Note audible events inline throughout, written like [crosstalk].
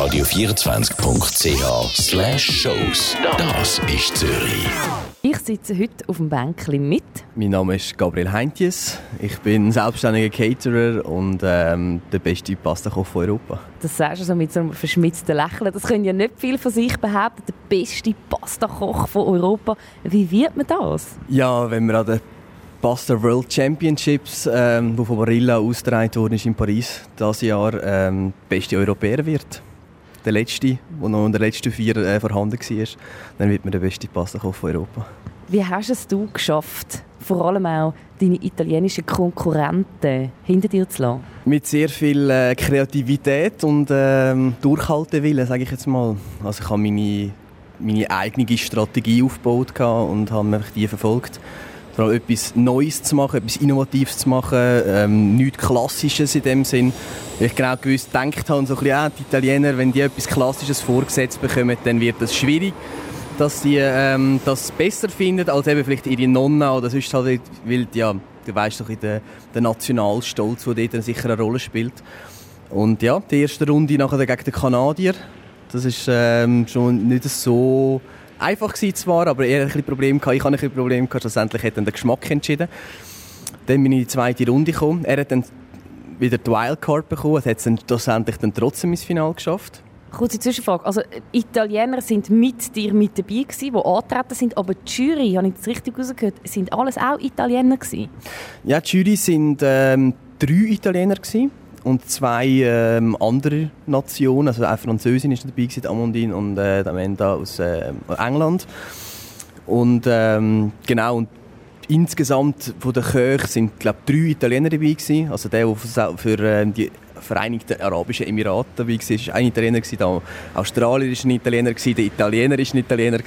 radio24.ch slash shows. Das ist Zürich. Ich sitze heute auf dem Bänkchen mit. Mein Name ist Gabriel Heintjes. Ich bin selbstständiger Caterer und ähm, der beste Pastakoch von Europa. Das sagst du so mit so einem verschmitzten Lächeln. Das können ja nicht viel von sich behaupten. Der beste Pastakoch von Europa. Wie wird man das? Ja, wenn man an den Pasta World Championships, ähm, wo von Barilla ausgetragen worden ist in Paris, dieses Jahr ähm, beste Europäer wird. Der letzte, der noch in den letzten vier äh, vorhanden war, dann wird man der beste Pastakoch von Europa. Wie hast es du geschafft, vor allem auch deine italienischen Konkurrenten hinter dir zu lassen? Mit sehr viel äh, Kreativität und ähm, Durchhaltewillen, sage ich jetzt mal. Also ich habe meine, meine eigene Strategie aufgebaut und habe die verfolgt vor allem etwas Neues zu machen, etwas Innovatives zu machen, ähm, nichts Klassisches in dem Sinn. Ich genau gewusst gedacht habe, so bisschen, ja, die Italiener, wenn die etwas Klassisches vorgesetzt bekommen, dann wird das schwierig, dass sie ähm, das besser finden als eben vielleicht ihre Nonna oder sonst halt, weil, ja, du weißt doch, der, der Nationalstolz, der dort sicher eine Rolle spielt. Und ja, die erste Runde nachher gegen den Kanadier, das ist ähm, schon nicht so einfach gewesen zwar, aber er hatte ein Problem gehabt. Ich hatte ein Problem gehabt. Schlussendlich hat dann der Geschmack entschieden. Dann bin ich in die zweite Runde gekommen. Er hat dann wieder die Wildcard bekommen. Er hat es schlussendlich dann trotzdem ins Finale geschafft. Kurze Zwischenfrage. Also, Italiener sind mit dir mit dabei gewesen, die antreten sind, aber die Jury, habe ich das richtig rausgehört, sind alles auch Italiener gewesen? Ja, die Jury sind ähm, drei Italiener gewesen und zwei ähm, andere Nationen, also eine Französin ist dabei gewesen, Amandine und äh, Amanda aus äh, England. Und ähm, genau, und insgesamt von den Köchen sind glaube drei Italiener dabei gewesen. Also der, der für, für äh, die Vereinigten Arabischen Emirate dabei war, war ein Italiener, der Australier war ein Italiener, der Italiener war ein Italiener.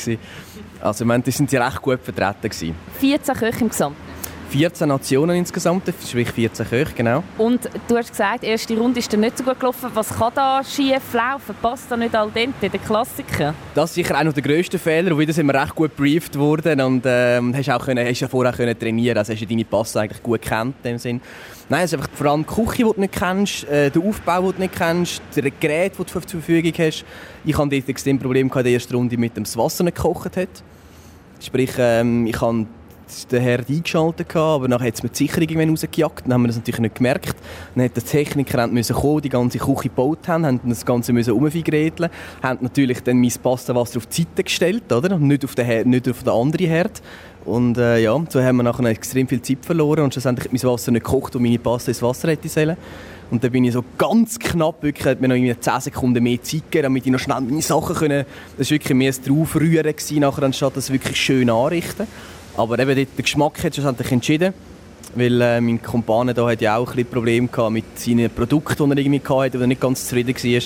Also ich meine, die sind recht gut vertreten. Gewesen. 14 Köche im Gesamten? 14 Nationen insgesamt, sprich 14 Köche, genau. Und du hast gesagt, die erste Runde ist dir nicht so gut gelaufen. Was kann da schief laufen? Passt da nicht al dente, der Klassiker? Das ist sicher einer der grössten Fehler. Wieder sind wir recht gut briefed worden und ähm, hast, auch können, hast ja vorher können trainieren Also hast du deine Passe eigentlich gut kennt in dem Sinn. Nein, es ist einfach vor allem die Küche, die du nicht kennst, äh, der Aufbau, den du nicht kennst, das Gerät, das du zur Verfügung hast. Ich hatte dort extrem Problem in der ersten Runde mit dem das Wasser nicht gekocht hat. Sprich, ähm, ich habe der Herd eingeschaltet, aber nachher hat es die Sicherung rausgejagt. Dann haben wir das natürlich nicht gemerkt. Dann hat der Techniker müssen kommen, die ganze Küche gebaut haben, haben das Ganze müssen umvergräteln, haben natürlich dann mein Pastawasser auf die Seite gestellt, oder? Nicht auf den, Herd, nicht auf den anderen Herd. Und äh, ja, so haben wir nachher extrem viel Zeit verloren und schlussendlich hat mein Wasser nicht gekocht, und meine Pasta ins Wasser hätte sollen. Und dann bin ich so ganz knapp, wirklich, hat mir noch 10 Sekunden mehr Zeit gegeben, damit ich noch schnell meine Sachen können, das war wirklich mehr das Draufrühren gewesen, nachher, anstatt das wirklich schön anrichten. Aber eben dort, der Geschmack hat schlussendlich entschieden. Weil äh, mein Kumpane da hat ja auch ein bisschen Probleme gehabt mit seinen Produkten, die er irgendwie hatte, wo er nicht ganz zufrieden war.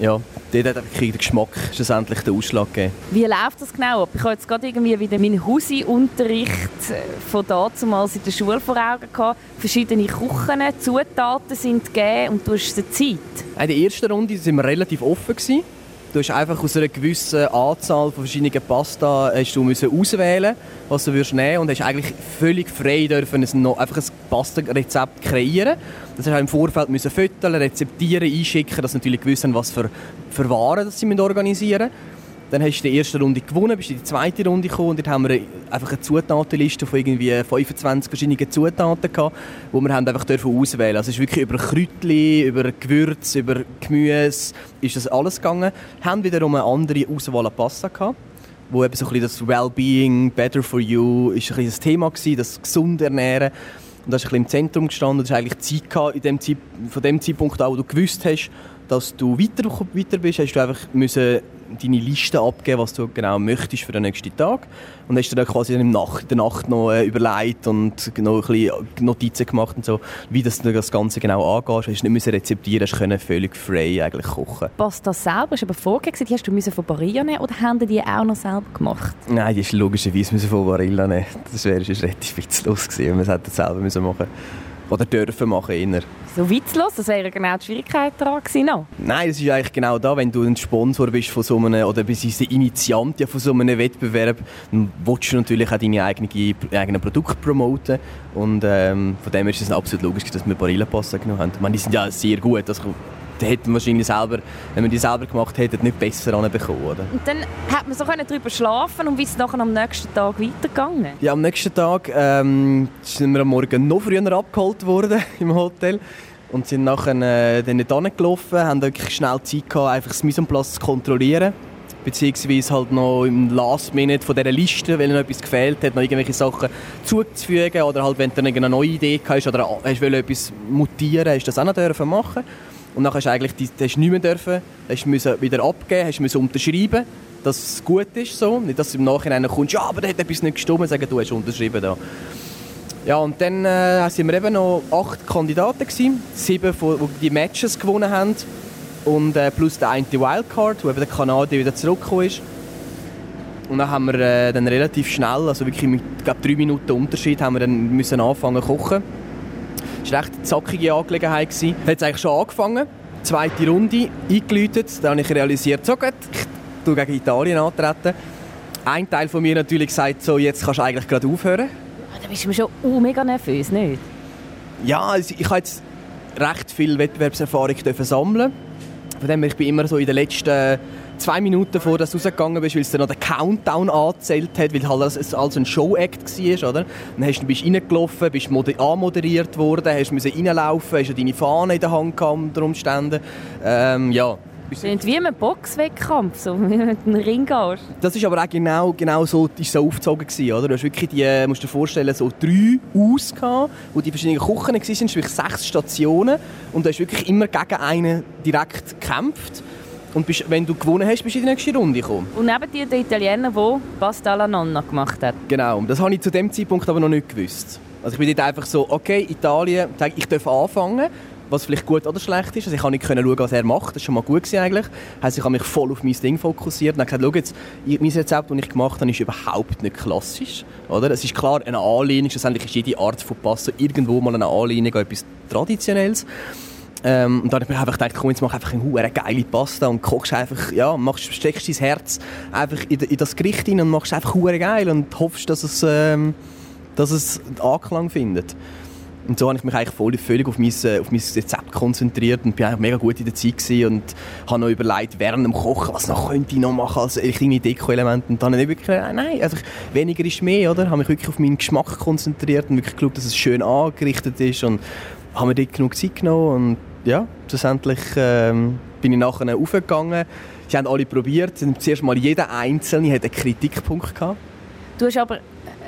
Ja, dort hat der Geschmack schlussendlich den Ausschlag gegeben. Wie läuft das genau ab? Ich habe jetzt gerade irgendwie wieder meinen Husi-Unterricht äh, von damals in der Schule vor Augen gehabt. Verschiedene Küchen, Zutaten sind gegeben und du hast die Zeit. In der ersten Runde waren wir relativ offen. Gewesen. Du hast einfach aus einer gewissen Anzahl von verschiedenen Pasta hast du müssen auswählen, was du würdest nehmen und hast eigentlich völlig frei dürfen ein, einfach ein Pasta-Rezept kreieren. Das hast du im Vorfeld müssen füttern, rezeptieren, einschicken, dass natürlich haben, was für, für Waren sie organisieren müssen. Dann hast du die erste Runde gewonnen, bist in die zweite Runde gekommen und dort haben wir einfach eine Zutatenliste von irgendwie 25 verschiedenen Zutaten gehabt, wo wir haben einfach dürfen auswählen. Also es ist wirklich über Kräutchen, über Gewürz, über Gemüse, ist das alles gegangen. Wir haben wiederum eine andere Auswahl an Pasta gehabt wo eben so ein bisschen das Wellbeing, Better for You, ist ein bisschen das Thema gewesen, das gesund ernähren. Und das ist ein bisschen im Zentrum gestanden. Das ist eigentlich Zeit gehabt, in dem Zeit, von dem Zeitpunkt an, wo du gewusst hast, dass du weiter, weiter bist, hast du einfach müssen deine Liste abgeben, was du genau möchtest für den nächsten Tag. Und hast du dann quasi in der Nacht noch äh, überlegt und noch ein bisschen Notizen gemacht und so, wie das, das Ganze genau angeht. Du hast nicht müssen rezeptieren, hast können völlig frei eigentlich kochen. Pasta selber ist aber vorgegeben, die hast du müssen von Barilla nehmen oder haben die die auch noch selber gemacht? Nein, die ist logischerweise müssen von Barilla nehmen. Das wäre relativ witzlos gewesen, wenn wir es hätten selber müssen machen oder dürfen machen eher. So witzlos, das wäre genau die Schwierigkeit daran gewesen. No? Nein, das ist eigentlich genau da, wenn du ein Sponsor bist von so einem, oder bist Initiant ja von so einem Wettbewerb, dann willst du natürlich auch deine eigenen eigene Produkte promoten und ähm, von dem ist es absolut logisch, dass wir Barilla-Pasta genommen haben. Ich meine, die sind ja sehr gut, also hätte man wahrscheinlich selber, wenn man die selber gemacht hätte, nicht besser anbekommen. Oder? Und dann hat man so darüber schlafen und wie ist es nachher am nächsten Tag weitergegangen? Ja, am nächsten Tag ähm, sind wir am Morgen noch früher abgeholt worden [laughs] im Hotel und sind nachher äh, dann nicht gelaufen, haben wirklich schnell Zeit gehabt, einfach das Mise zu kontrollieren beziehungsweise halt noch im Last Minute von dieser Liste, weil noch etwas gefehlt hat, noch irgendwelche Sachen zuzufügen oder halt, wenn du eine neue Idee hast oder hast etwas mutieren, hast du das auch noch dürfen machen. Und dann hast du eigentlich, hast nicht mehr dürfen, hast du wieder abgeben, hast du unterschreiben, dass es gut ist so, nicht dass du im Nachhinein kommst, ja, aber da hat etwas nicht gestimmt, sagen, du hast unterschrieben da. Ja, und dann äh, wir eben noch acht Kandidaten gewesen, sieben, die die Matches gewonnen haben und äh, plus der eine Wildcard, wo eben der Kanadier wieder zurückgekommen ist. Und dann haben wir äh, dann relativ schnell, also wirklich mit glaub, drei Minuten Unterschied, haben wir dann müssen anfangen zu kochen. Das war eine recht zackige Angelegenheit. Gewesen. Hat es eigentlich schon angefangen, zweite Runde, eingeläutet, dann habe ich realisiert, so gut, ich tue gegen Italien antreten. Ein Teil von mir natürlich sagt so, jetzt kannst du eigentlich gerade aufhören. Da bist du schon uh, mega nervös, nicht? Ja, also ich habe jetzt recht viel Wettbewerbserfahrung sammeln von dem ich bin immer so in den letzten zwei Minuten vor dass du rausgegangen bist, weil es dann noch den Countdown angezählt hat, weil halt es also ein Show-Act war, oder? Dann hast du, bist reingelaufen, bist anmoderiert worden, hast müssen reinlaufen, hast deine Fahne in der Hand gehabt, unter Umständen. Ähm, ja. Klingt wie ein Boxwettkampf, so wie du in den Ring gehst. Das ist aber auch genau, genau so, ist so aufgezogen gewesen, oder? Du hast wirklich die, musst dir vorstellen, so drei Aus gehabt, wo die verschiedenen Kuchen waren, es wirklich sechs Stationen und du hast wirklich immer gegen einen direkt gekämpft. Und bist, wenn du gewonnen hast, bist du in die nächste Runde gekommen. Und neben dir der Italiener, der Pasta alla Nonna gemacht hat. Genau, das habe ich zu dem Zeitpunkt aber noch nicht gewusst. Also ich bin dort einfach so, okay, Italien, ich darf anfangen was vielleicht gut oder schlecht ist. Also ich konnte nicht schauen, was er macht. Das war schon mal gut eigentlich. Also ich habe mich voll auf mein Ding fokussiert und habe gesagt, schau jetzt, mein Rezept, das ich gemacht habe, ist überhaupt nicht klassisch. Oder? Es ist klar eine Anlehnung, schlussendlich ist jede Art von Pasta irgendwo mal eine Anlehnung an etwas Traditionelles. Ähm, und dann habe ich einfach gedacht, komm, jetzt mach einfach eine geile Pasta und kochst einfach, ja, machst, steckst dein Herz einfach in, in das Gericht rein und machst einfach geil und hoffst, dass es, ähm, dass es Anklang findet. Und so habe ich mich eigentlich voll, völlig auf mein, äh, auf mein Rezept konzentriert und war mega gut in der Zeit und habe noch überlegt, während dem Kochen, was noch könnte ich noch machen als kleine Deko-Element. Und dann habe ich wirklich gesagt, nein, also weniger ist mehr, oder? Habe mich wirklich auf meinen Geschmack konzentriert und wirklich geschaut, dass es schön angerichtet ist und habe mir dort genug Zeit genommen und ja, schlussendlich ähm, bin ich nachher aufgegangen. Sie haben alle probiert, zuerst mal jeder Einzelne hat einen Kritikpunkt gehabt. Du hast aber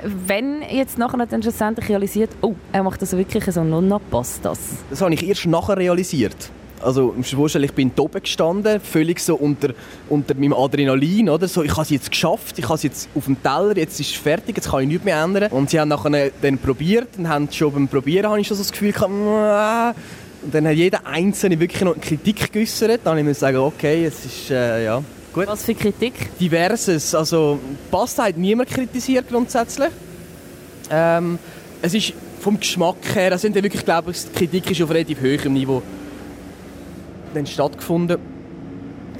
wenn jetzt nachher dann schlussendlich realisiert, oh, er macht das wirklich so, nonna passt das? Das habe ich erst nachher realisiert. Also, musst vorstellen, ich bin oben gestanden, völlig so unter, unter meinem Adrenalin, oder? So, ich habe es jetzt geschafft, ich habe es jetzt auf dem Teller, jetzt ist es fertig, jetzt kann ich nichts mehr ändern. Und sie haben nachher dann probiert und haben schon beim Probieren habe ich schon so das Gefühl gehabt, und dann hat jeder Einzelne wirklich noch Kritik geäußert. Dann habe ich sagen, okay, es ist, äh, ja, Gut. Was für Kritik? Diverses. Also, Pasta hat niemand kritisiert grundsätzlich. Ähm, es ist vom Geschmack her, also wirklich, glaube ich, die Kritik ist auf relativ hohem Niveau dann stattgefunden.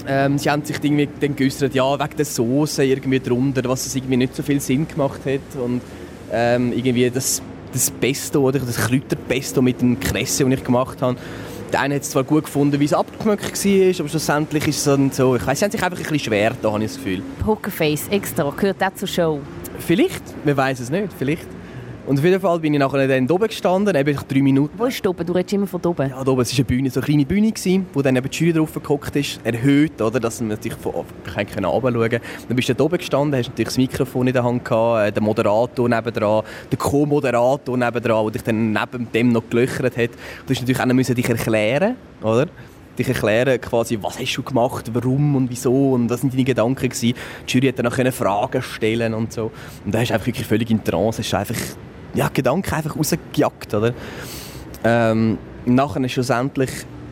Ähm, sie haben sich irgendwie dann geäußert, ja, wegen der Soße irgendwie drunter, was es irgendwie nicht so viel Sinn gemacht hat und ähm, irgendwie das, das Pesto oder das Kräuterpesto mit dem Kresse, das ich gemacht habe, der eine hat es zwar gut gefunden, wie es abgeschmeckt war, aber schlussendlich ist es dann so, ich weiß, sie haben sich einfach ein bisschen schwer, da habe ich das Gefühl. Pokerface extra, gehört das zur Show? Vielleicht, wir weiß es nicht, vielleicht. Und auf jeden Fall bin ich nachher dann oben gestanden, eben drei Minuten. Wo ist oben? Du redest immer von oben. Ja, oben. Es war eine Bühne, so eine kleine Bühne, gewesen, wo dann eben die Jury drauf gehockt ist, erhöht, oder, dass man natürlich von oben runterschauen konnte. Dann bist du dort oben gestanden, hast natürlich das Mikrofon in der Hand gehabt, äh, der Moderator nebendran, der Co-Moderator nebendran, der dich dann neben dem noch gelöchert hat. Du musst natürlich auch noch dich erklären, oder? Dich erklären, quasi, was hast du gemacht, warum und wieso und was sind deine Gedanken gewesen. Die Jury hat dann auch Fragen stellen und so. Und da hast du einfach wirklich völlig in Trance, hast einfach ja, Gedanken einfach rausgejagt, oder? Ähm, nachher schlussendlich,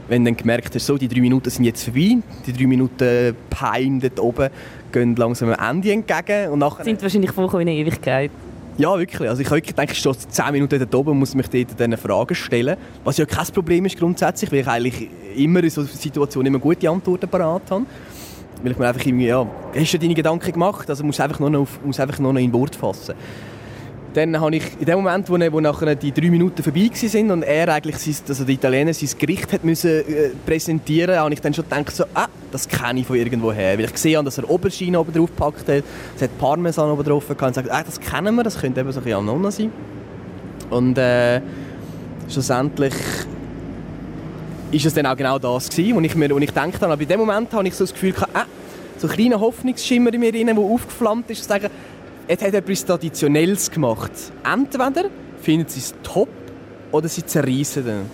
wenn du dann gemerkt hast, so, die drei Minuten sind jetzt vorbei, die drei Minuten Pein dort oben gehen langsam am Ende entgegen. Und nachher, sind wahrscheinlich vollkommen in Ewigkeit. Ja, wirklich. Also ich habe wirklich gedacht, stehe 10 Minuten dort oben und muss mich dort diese Fragen stellen. Was ja kein Problem ist grundsätzlich, weil ich eigentlich immer in solchen Situationen immer gute Antworten parat habe. Weil ich mir einfach irgendwie, ja, hast du deine Gedanken gemacht, also musst du einfach nur noch, auf, musst einfach nur noch in Wort fassen. Dann habe ich in dem Moment, wo, wo nachher die drei Minuten vorbei sind und er eigentlich sein, also der Italiener sein Gericht hat müssen, äh, präsentieren habe ich dann schon gedacht, so, ah, das kenne ich von irgendwo her. Weil ich gesehen habe, dass er Oberschiene oben drauf gepackt hat, es hat Parmesan oben drauf gehabt und gesagt, ah, das kennen wir, das könnte eben so ein bisschen Nonna sein. Und äh, schlussendlich ist es dann auch genau das gewesen, wo ich mir, wo ich gedacht habe. Aber in dem Moment habe ich so das Gefühl gehabt, ah, so ein kleiner Hoffnungsschimmer in mir drin, der aufgeflammt ist, zu sagen, es hat etwas Traditionelles gemacht. Entweder finden sie es top oder sie zerreißen ihn.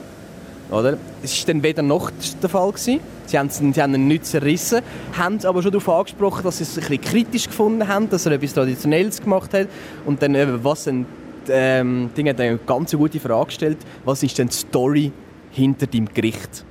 Oder? Es war dann weder noch der Fall. Gewesen. Sie haben, ihn nicht zerrissen, haben aber schon darauf angesprochen, dass sie es ein bisschen kritisch gefunden haben, dass er etwas Traditionelles gemacht hat. Und dann, was ein ähm, Ding hat eine ganz gute Frage gestellt, was ist denn die Story hinter deinem Gericht?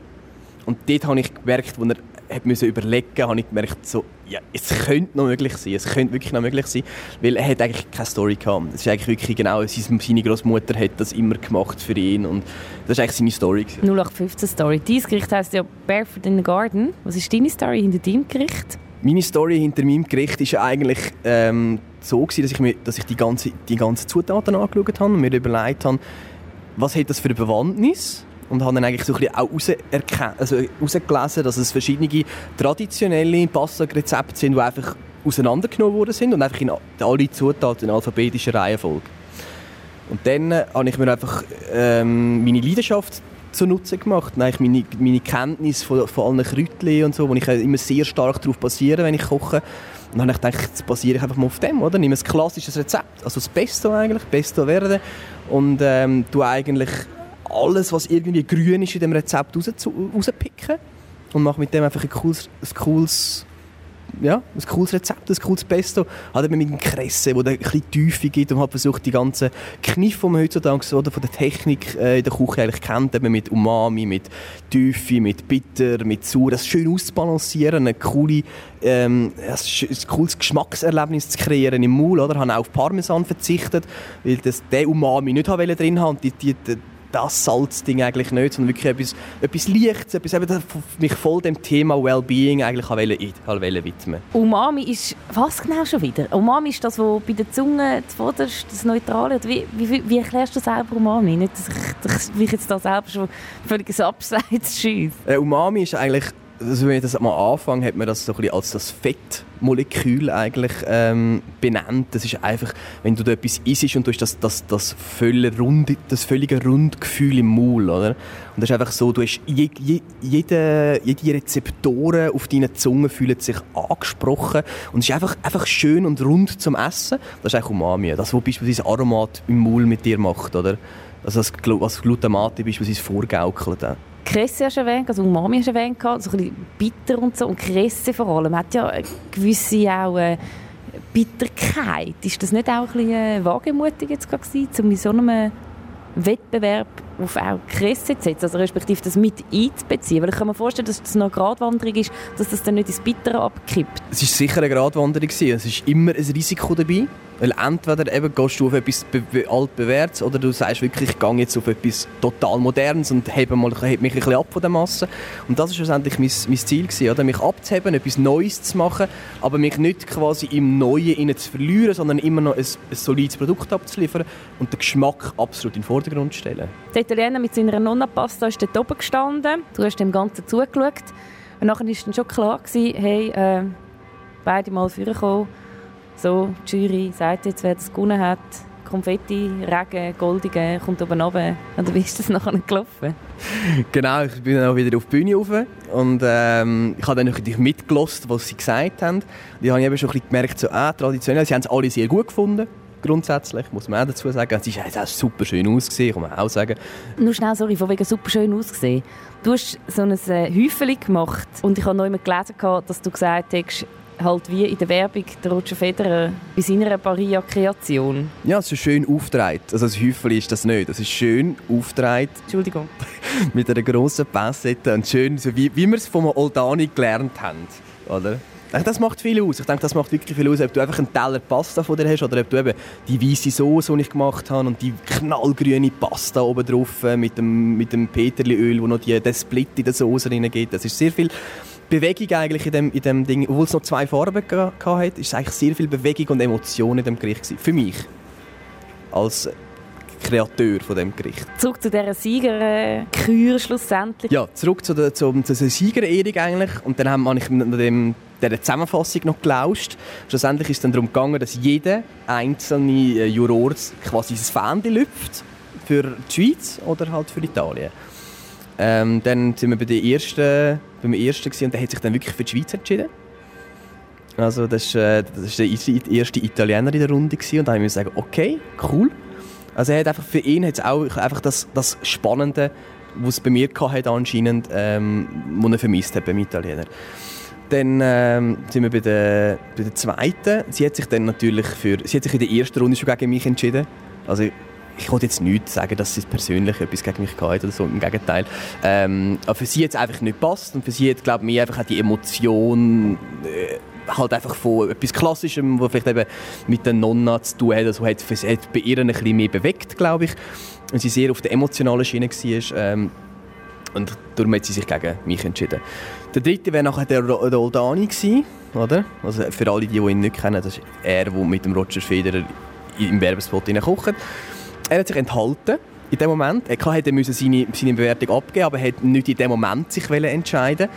Und dort habe ich gemerkt, als er hat müssen überlegen habe ich gemerkt, so, ja, es könnte noch möglich sein. Es könnte wirklich noch möglich sein, weil er hat eigentlich keine Story gehabt. Es ist eigentlich wirklich genau, seine Großmutter hat das immer gemacht für ihn und das ist eigentlich seine Story. 0815 Story. Dein Gericht heisst ja Barefoot in the Garden. Was ist deine Story hinter deinem Gericht? Meine Story hinter meinem Gericht ist eigentlich ähm, so gewesen, dass ich, mir, dass ich die ganzen die ganze Zutaten angeschaut habe und mir überlegt habe, was hat das für eine Bewandtnis und habe dann eigentlich so ein bisschen auch also herausgelesen, dass es verschiedene traditionelle Pasta-Rezepte sind, die einfach auseinandergenommen worden sind und einfach in alle Zutaten in alphabetischer Reihenfolge. Und dann äh, habe ich mir einfach ähm, meine Leidenschaft zunutze gemacht. Eigentlich meine, meine Kenntnis von, von allen Kräutchen und so, wo ich immer sehr stark darauf basiere, wenn ich koche. Und dann habe ich gedacht, jetzt basiere ich einfach mal auf dem, oder? Nehme ein klassisches Rezept, also das Pesto eigentlich, Pesto Verde und ähm, du eigentlich alles, was irgendwie grün ist in dem Rezept raus, rauspicken und mache mit dem einfach ein cooles, ein cooles ja, ein cooles Rezept, ein cooles Pesto. Hat mit einem Kresse, wo ein bisschen Tiefe gibt und hat versucht, die ganzen Kniffe, die man heutzutage oder von der Technik äh, in der Küche eigentlich kennt, eben mit Umami, mit Tiefe, mit Bitter, mit Sauer, das schön auszubalancieren, eine coole, ähm, ein cooles Geschmackserlebnis zu kreieren im Maul, oder? Ich habe auch auf Parmesan verzichtet, weil das, der Umami nicht drin haben die, die, die das Salzding eigentlich nicht, sondern wirklich etwas, etwas Leichtes, etwas, eben, mich voll dem Thema Wellbeing eigentlich wollte widmen. Umami ist was genau schon wieder? Umami ist das, was bei der Zunge zuvorderst, das Neutrale. Wie, wie, wie erklärst du selber Umami? Nicht, dass ich, dass ich jetzt da selber schon völlig Abseits schieße. Äh, Umami ist eigentlich also wenn ich das mal anfange, hat man das so ein bisschen als das Fettmolekül eigentlich ähm, benannt. Das ist einfach, wenn du da etwas isst und du hast das, das, völlige das völlige Rundgefühl im Maul, oder? Und das ist einfach so, du hast je, je, jede, jede Rezeptoren auf deiner Zunge fühlen sich angesprochen und es ist einfach, einfach schön und rund zum Essen. Das ist eigentlich Umami, das, was beispielsweise Aromat im Maul mit dir macht, oder? Also das, was Glutamat beispielsweise vorgaukelt. Kresse hast du erwähnt, also Umami hast du erwähnt, so ein bisschen bitter und so. Und Kresse vor allem hat ja eine gewisse auch äh, Bitterkeit. Ist das nicht auch ein bisschen äh, wagemutig jetzt gewesen, um in so einem Wettbewerb auf auch Kresse zu setzen, also respektive das mit einzubeziehen? Weil ich kann mir vorstellen, dass das noch eine Gratwanderung ist, dass das dann nicht ins Bittere abkippt. Es war sicher eine Gratwanderung. Es ist immer ein Risiko dabei. Weil entweder eben gehst du auf etwas be altbewährtes oder du sagst wirklich, ich gehe jetzt auf etwas total Modernes und hebe mal, mich ein bisschen ab von der Masse. Und das war schlussendlich mein, mein Ziel, gewesen, oder? mich abzuheben, etwas Neues zu machen, aber mich nicht quasi im Neuen zu verlieren, sondern immer noch ein, ein solides Produkt abzuliefern und den Geschmack absolut in den Vordergrund zu stellen. Der Italiener mit seiner Nonna-Pasta ist dort oben gestanden, du hast dem Ganzen zugeschaut und nachher war dann schon klar, gewesen, hey, äh, beide mal vorkommen so, die Jury sagt jetzt, wer das gewonnen hat. Konfetti, Regen, Goldige, kommt oben runter. Und wie ist das nachher gelaufen? genau, ich bin dann auch wieder auf die Bühne rauf und ähm, ich habe dann natürlich mitgelost, was sie gesagt haben. Die habe ich eben schon ein bisschen gemerkt, so, ah, traditionell, sie haben es alle sehr gut gefunden grundsätzlich, muss man auch dazu sagen. Es ist auch super schön ausgesehen, kann man auch sagen. Nur schnell, sorry, von wegen super schön ausgesehen. Du hast so ein äh, Häufchen gemacht und ich habe noch immer gelesen, dass du gesagt hast, halt wie in der Werbung der Roger Federer bei seiner Paria-Kreation. Ja, es ist schön aufgetragen. Also das Häufchen ist das nicht. Das ist schön aufgetragen. Entschuldigung. [laughs] mit einer grossen Passette und schön, so wie, wie wir es von Oldani gelernt haben. Oder? Das macht viel aus. Ich denke, das macht wirklich viel aus, ob du einfach einen Teller Pasta von dir hast oder ob du eben die weiße Soße, die ich gemacht habe, und die knallgrüne Pasta oben drauf mit dem, mit dem Peterliöl, wo noch die, der Split in der Soße drin geht. Das ist sehr viel Bewegung eigentlich in dem, in dem Ding, obwohl es noch zwei Farben hatte, ist es eigentlich sehr viel Bewegung und Emotion in dem Gericht gewesen. Für mich. als Kreateur von dem Gericht. Zurück zu dieser Siegerkür schlussendlich. Ja, zurück zu der, zu, zu der Siegerehrung eigentlich. Und dann habe ich mit dem, dieser Zusammenfassung noch gelauscht. Schlussendlich ist es dann darum gegangen, dass jeder einzelne äh, Juror quasi das Fähnchen lüpft für die Schweiz oder halt für Italien. Ähm, dann sind wir bei der ersten, beim ersten gewesen, und der hat sich dann wirklich für die Schweiz entschieden. Also das ist, äh, der erste Italiener in der Runde gewesen, und da habe ich sagen, okay, cool. Also er hat einfach für ihn hat's auch einfach das, das Spannende, was es bei mir hatte anscheinend, ähm, was er vermisst hat beim Italiener. Dann ähm, sind wir bei der, bei der zweiten. Sie hat sich dann natürlich für, sie hat sich in der ersten Runde schon gegen mich entschieden. Also ich wollte jetzt nicht sagen, dass sie persönlich etwas gegen mich hatte oder so, im Gegenteil. Ähm, aber für sie es einfach nicht gepasst und für sie hat, glaube ich, einfach die Emotion äh, halt einfach von etwas Klassischem, was vielleicht eben mit der Nonna zu tun hat, also hat, hat bei ihr ein bisschen mehr bewegt, glaube ich. Und sie sehr auf der emotionalen Schiene war. Ähm, und darum hat sie sich gegen mich entschieden. Der dritte wäre nachher der, der Oldani gewesen, oder? Also für alle, die, die ihn nicht kennen, das ist er, der mit dem Roger Federer im Werbespot kocht. Er hat sich enthalten in dem Moment. Er hätte seine, seine Bewertung abgeben, aber er hat nicht in dem Moment sich entscheiden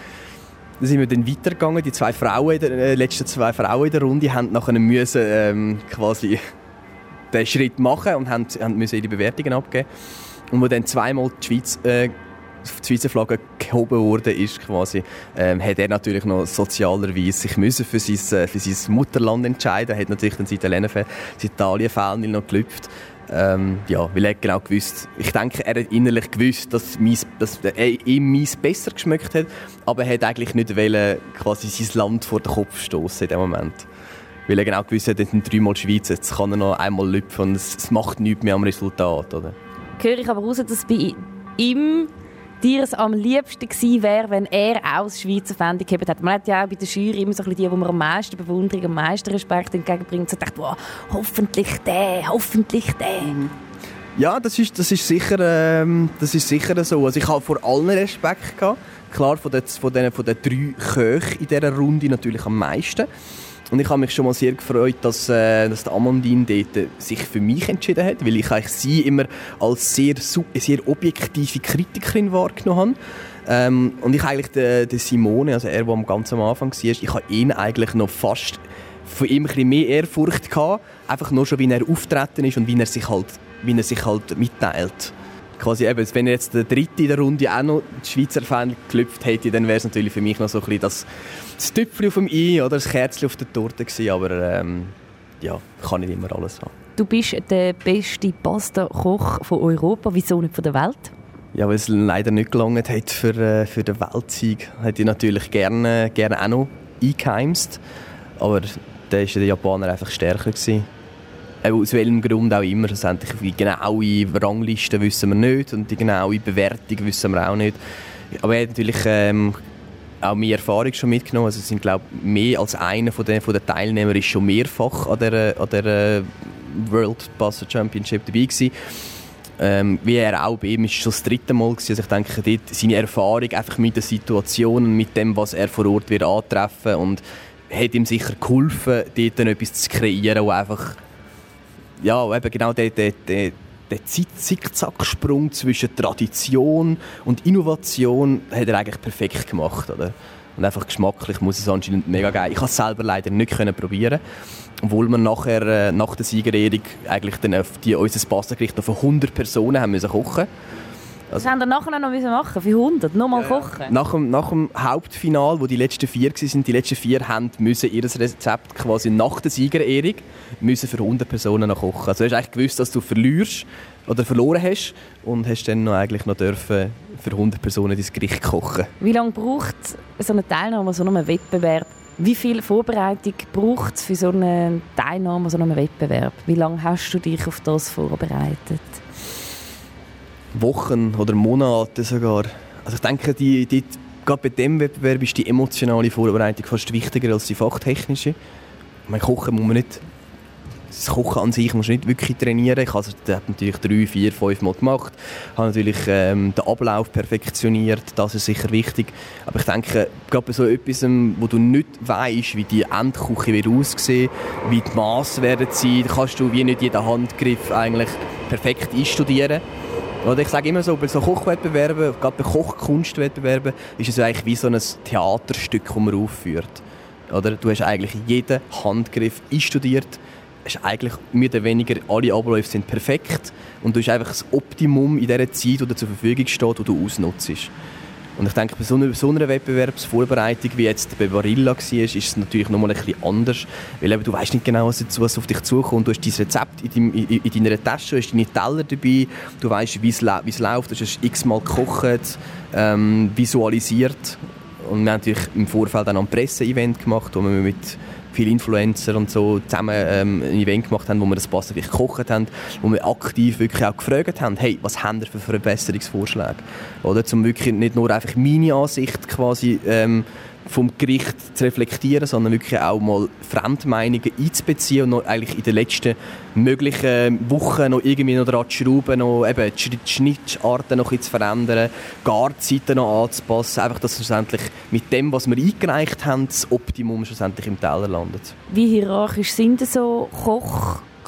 dann sind wir dann weitergegangen. Die zwei Frauen, der, äh, letzten zwei Frauen in der Runde haben nachher müssen, ähm, quasi den Schritt machen und haben, haben müssen ihre Bewertungen abgeben. Und wo dann zweimal die Schweiz äh, die Schweizer Flagge gehoben wurde, ist quasi, ähm, hat er natürlich noch sozialerweise sich müssen für sein, äh, für sein Mutterland entscheiden. Er hat natürlich dann das Italien-Fan noch gelüpft. Ähm, ja, weil er genau gewusst, ich denke, er hat innerlich gewusst, dass, mies, dass er ihm mies besser geschmeckt hat, aber er hat eigentlich nicht wollen, quasi sein Land vor den Kopf stoßen in dem Moment. Weil er genau gewusst hat, das sind dreimal Schweiz, jetzt kann er noch einmal lüpfen und es, es macht nichts mehr am Resultat, oder? Höre ich aber raus, dass bei ihm dir es am liebsten gewesen wäre, wenn er auch das Schweizer Fan gehabt hat. Man hat ja auch bei der Jury immer so ein die, die man am meisten Bewunderung, am meisten Respekt entgegenbringt, so gedacht, wow, hoffentlich der, hoffentlich der. Mhm. Ja, das ist, das ist, sicher, ähm, das ist sicher so. Also ich habe vor allen Respekt gehabt. Klar, von den, von den, von den drei Köchen in dieser Runde natürlich am meisten. Und ich habe mich schon mal sehr gefreut, dass, äh, dass Amandine dort sich für mich entschieden hat, weil ich eigentlich sie immer als sehr, sehr objektive Kritikerin wahrgenommen habe. Ähm, und ich eigentlich den, den Simone, also er, der am ganz am Anfang war, ich habe ihn eigentlich noch fast von ihm ein bisschen mehr Ehrfurcht gehabt, einfach nur schon, wie er auftreten ist und wie er sich halt, wie er sich halt mitteilt quasi eben, wenn jetzt der Dritte in der Runde auch noch die Schweizer Fan geklüpft hätte, dann wäre es natürlich für mich noch so ein bisschen das, das Tüpfchen auf dem I oder das Kerzchen auf der Torte gewesen, aber ähm, ja, kann nicht immer alles haben. Du bist der beste Pasta-Koch von Europa, wieso nicht von der Welt? Ja, weil es leider nicht gelangt hat für, äh, für den Weltsieg. Hätte ich natürlich gerne, gerne auch noch eingeheimst, aber da war der Japaner einfach stärker. Gewesen aus welchem Grund auch immer. Schlussendlich die genaue Rangliste wissen wir nicht und die genaue Bewertung wissen wir auch nicht. Aber er hat natürlich ähm, auch mehr Erfahrung schon mitgenommen. Also es sind glaube mehr als einer von den, von den Teilnehmern ist schon mehrfach an der, an der World Passer Championship dabei gewesen. Ähm, wie er auch bei ihm ist schon das dritte Mal gewesen. Also ich denke, dort seine Erfahrung einfach mit den Situationen, mit dem, was er vor Ort wird antreffen und hat ihm sicher geholfen, dort etwas zu kreieren, wo einfach ja, eben genau der, der, der, der Zickzacksprung zwischen Tradition und Innovation hat er eigentlich perfekt gemacht. Oder? Und einfach geschmacklich muss es anscheinend mega geil. Ich konnte es selber leider nicht können probieren, obwohl wir nachher äh, nach der Siegerehrung eigentlich dann auf die, unser Pastagericht von 100 Personen haben müssen kochen also, das haben wir nachher noch machen für 100, nochmal ja. kochen? Nach dem, nach dem Hauptfinal, wo die letzten vier waren, die letzten vier haben müssen ihr Rezept quasi nach der Siegerehrung müssen für 100 Personen noch kochen. Also du hast eigentlich gewusst, dass du verlierst oder verloren hast und hast dann noch eigentlich noch dürfen für 100 Personen dein Gericht kochen. Wie lange braucht so eine Teilnahme an so einem Wettbewerb? Wie viel Vorbereitung braucht es für so eine Teilnahme an so einem Wettbewerb? Wie lange hast du dich auf das vorbereitet? Wochen oder Monate sogar. Also ich denke, die, die, gerade bei diesem Wettbewerb ist die emotionale Vorbereitung fast wichtiger als die fachtechnische. Mein Kochen muss man nicht das Kochen an sich musst du nicht wirklich trainieren. Ich habe das natürlich drei, vier, fünf Mal gemacht. Ich habe natürlich ähm, den Ablauf perfektioniert, das ist sicher wichtig. Aber ich denke, gerade bei so etwas, wo du nicht weißt, wie die Endküche wird aussehen, wie die Maße werden sein, kannst du wie nicht jeden Handgriff eigentlich perfekt einstudieren. Oder ich sage immer so, bei so Kochwettbewerben, gerade bei Kochkunstwettbewerben, ist es eigentlich wie so ein Theaterstück, das man aufführt. Oder? Du hast eigentlich jeden Handgriff einstudiert. Hast eigentlich mehr oder weniger alle Abläufe sind perfekt und du hast einfach das Optimum in der Zeit, die dir zur Verfügung steht, die du ausnutzt. Und ich denke, bei so einer, so einer Wettbewerbsvorbereitung, wie jetzt bei Barilla war, ist es natürlich noch mal ein bisschen anders. Weil eben, du weißt nicht genau, was auf dich zukommt. Du hast dein Rezept in, deinem, in, in deiner Tasche, hast deine Teller dabei, du weißt, wie es läuft, du hast x-mal gekocht, ähm, visualisiert. Und wir haben natürlich im Vorfeld dann ein Presseevent gemacht, wo wir mit viele Influencer und so zusammen ähm, ein Event gemacht haben, wo wir das Pasta wirklich gekocht haben, wo wir aktiv wirklich auch gefragt haben, hey, was haben wir für Verbesserungsvorschläge? Oder zum wirklich nicht nur einfach meine Ansicht quasi ähm, vom Gericht zu reflektieren, sondern wirklich auch mal Fremdmeinungen einzubeziehen und noch eigentlich in den letzten möglichen Wochen noch irgendwie noch daran zu schrauben, noch eben die Schnittarten noch ein zu verändern, Garzeiten noch anzupassen, einfach, dass schlussendlich mit dem, was wir eingereicht haben, das Optimum schlussendlich im Teller landet. Wie hierarchisch sind so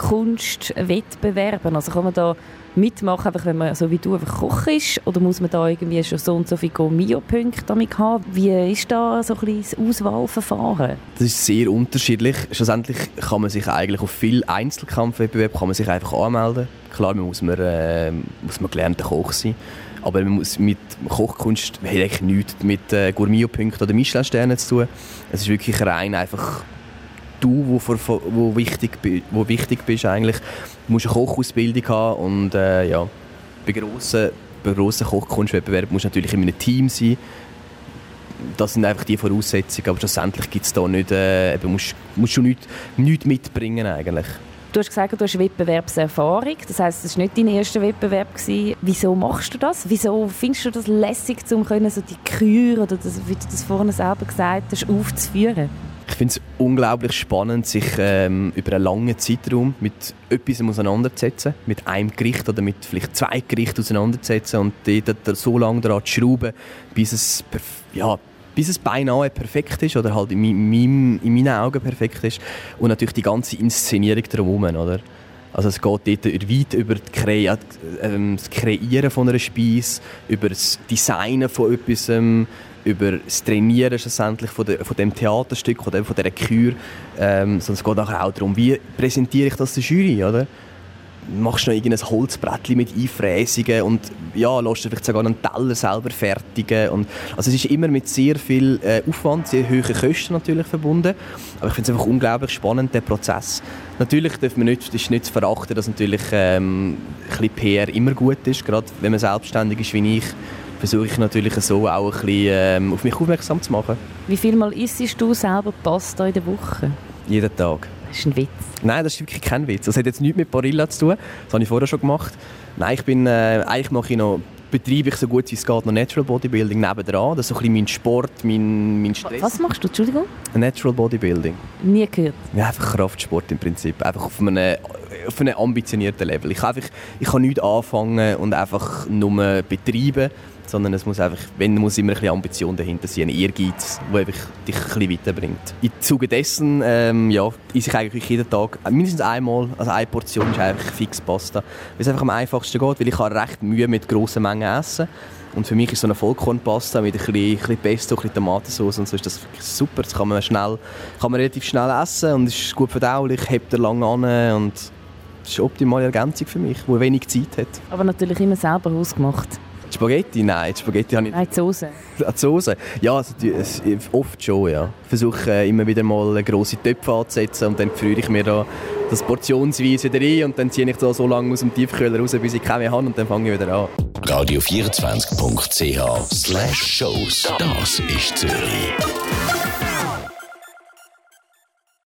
Kochkunstwettbewerbe? Also kann man da mitmachen, einfach wenn man so wie du einfach Koch ist? Oder muss man da irgendwie schon so und so viele Mio-Punkte damit haben? Wie ist da so ein das Auswahlverfahren? Das ist sehr unterschiedlich. Schlussendlich kann man sich eigentlich auf viele Einzelkampfwettbewerbe kann man sich einfach anmelden. Klar, man muss man, äh, muss man gelernter Koch sein. Aber man muss mit Kochkunst hat eigentlich nichts mit äh, Gourmio-Punkten oder Michelin-Sternen zu tun. Es ist wirklich rein einfach du, wo, für, wo, wichtig, wo wichtig bist eigentlich. Du musst eine Kochausbildung haben und äh, ja, bei grossen, bei grossen Kochkunstwettbewerben musst du natürlich in einem Team sein. Das sind einfach die Voraussetzungen, aber schlussendlich gibt es da nicht, äh, musst, musst du nichts, nichts mitbringen eigentlich. Du hast gesagt, du hast Wettbewerbserfahrung. Das heißt, es war nicht dein erster Wettbewerb. Gewesen. Wieso machst du das? Wieso findest du das lässig, um so die Kür oder das, wie du das vorhin selber gesagt hast, aufzuführen? Ich finde es unglaublich spannend, sich ähm, über einen langen Zeitraum mit etwas auseinanderzusetzen, mit einem Gericht oder mit vielleicht zwei Gerichten auseinanderzusetzen und dort so lange daran zu schrauben, bis es, ja, bis es beinahe perfekt ist oder halt in, meinem, in meinen Augen perfekt ist und natürlich die ganze Inszenierung drumherum, oder? Also es geht dort weit über ähm, das Kreieren von einer Speise, über das Designen von etwas, ähm, über das Trainieren schlussendlich von, de, von dem Theaterstück oder von dieser Kür. Ähm, sondern es geht auch darum, wie präsentiere ich das der Jury, oder? Machst du noch irgendein Holzbrettchen mit Einfräsungen und ja, lässt du vielleicht sogar einen Teller selber fertigen. Und, also es ist immer mit sehr viel äh, Aufwand, sehr hohen Kosten natürlich verbunden. Aber ich finde es einfach unglaublich spannend, der Prozess. Natürlich darf man nicht, ist nicht zu verachten, dass natürlich ähm, ein bisschen PR immer gut ist, gerade wenn man selbstständig ist wie ich versuche ich natürlich so auch ein bisschen ähm, auf mich aufmerksam zu machen. Wie viel Mal isst du selber Pasta in der Woche? Jeden Tag. Das ist ein Witz. Nein, das ist wirklich kein Witz. Das hat jetzt nichts mit Barilla zu tun. Das habe ich vorher schon gemacht. Nein, ich bin, äh, eigentlich mache ich noch betreibe ich so gut wie es geht noch Natural Bodybuilding nebendran. Das ist so ein bisschen mein Sport, mein, mein Stress. Was machst du, Entschuldigung? Natural Bodybuilding. Nie gehört? Ja, einfach Kraftsport im Prinzip. Einfach auf einem, auf einem ambitionierten Level. Ich kann, einfach, ich kann nichts anfangen und einfach nur betreiben, sondern es muss einfach, wenn muss immer ein Ambition dahinter sein, ein Ehrgeiz, der dich ein bisschen weiterbringt. Im Zuge dessen, ähm, ja, esse ich eigentlich jeden Tag mindestens einmal, also eine Portion ist einfach fix Pasta, weil es einfach am einfachsten geht, weil ich habe recht Mühe mit grossen Mengen essen und für mich ist so eine Vollkornpasta mit ein bisschen, Pesto, ein bisschen Tomatensauce und so ist das super. Das kann man, schnell, kann man relativ schnell essen und ist gut verdaulich, hebt er lange an und das ist eine optimale Ergänzung für mich, die wenig Zeit hat. Aber natürlich immer selber ausgemacht. Spaghetti? Nein, die Spaghetti habe ich... Nein, die Soße. [laughs] Die Soße? Ja, also die, oft schon, ja. Ich versuche äh, immer wieder mal grosse Töpfe anzusetzen und dann friere ich mir da das portionsweise wieder rein und dann ziehe ich da so lange aus dem Tiefkühler raus, bis ich keine mehr habe und dann fange ich wieder an. Radio24.ch slash shows. Das ist Zürich.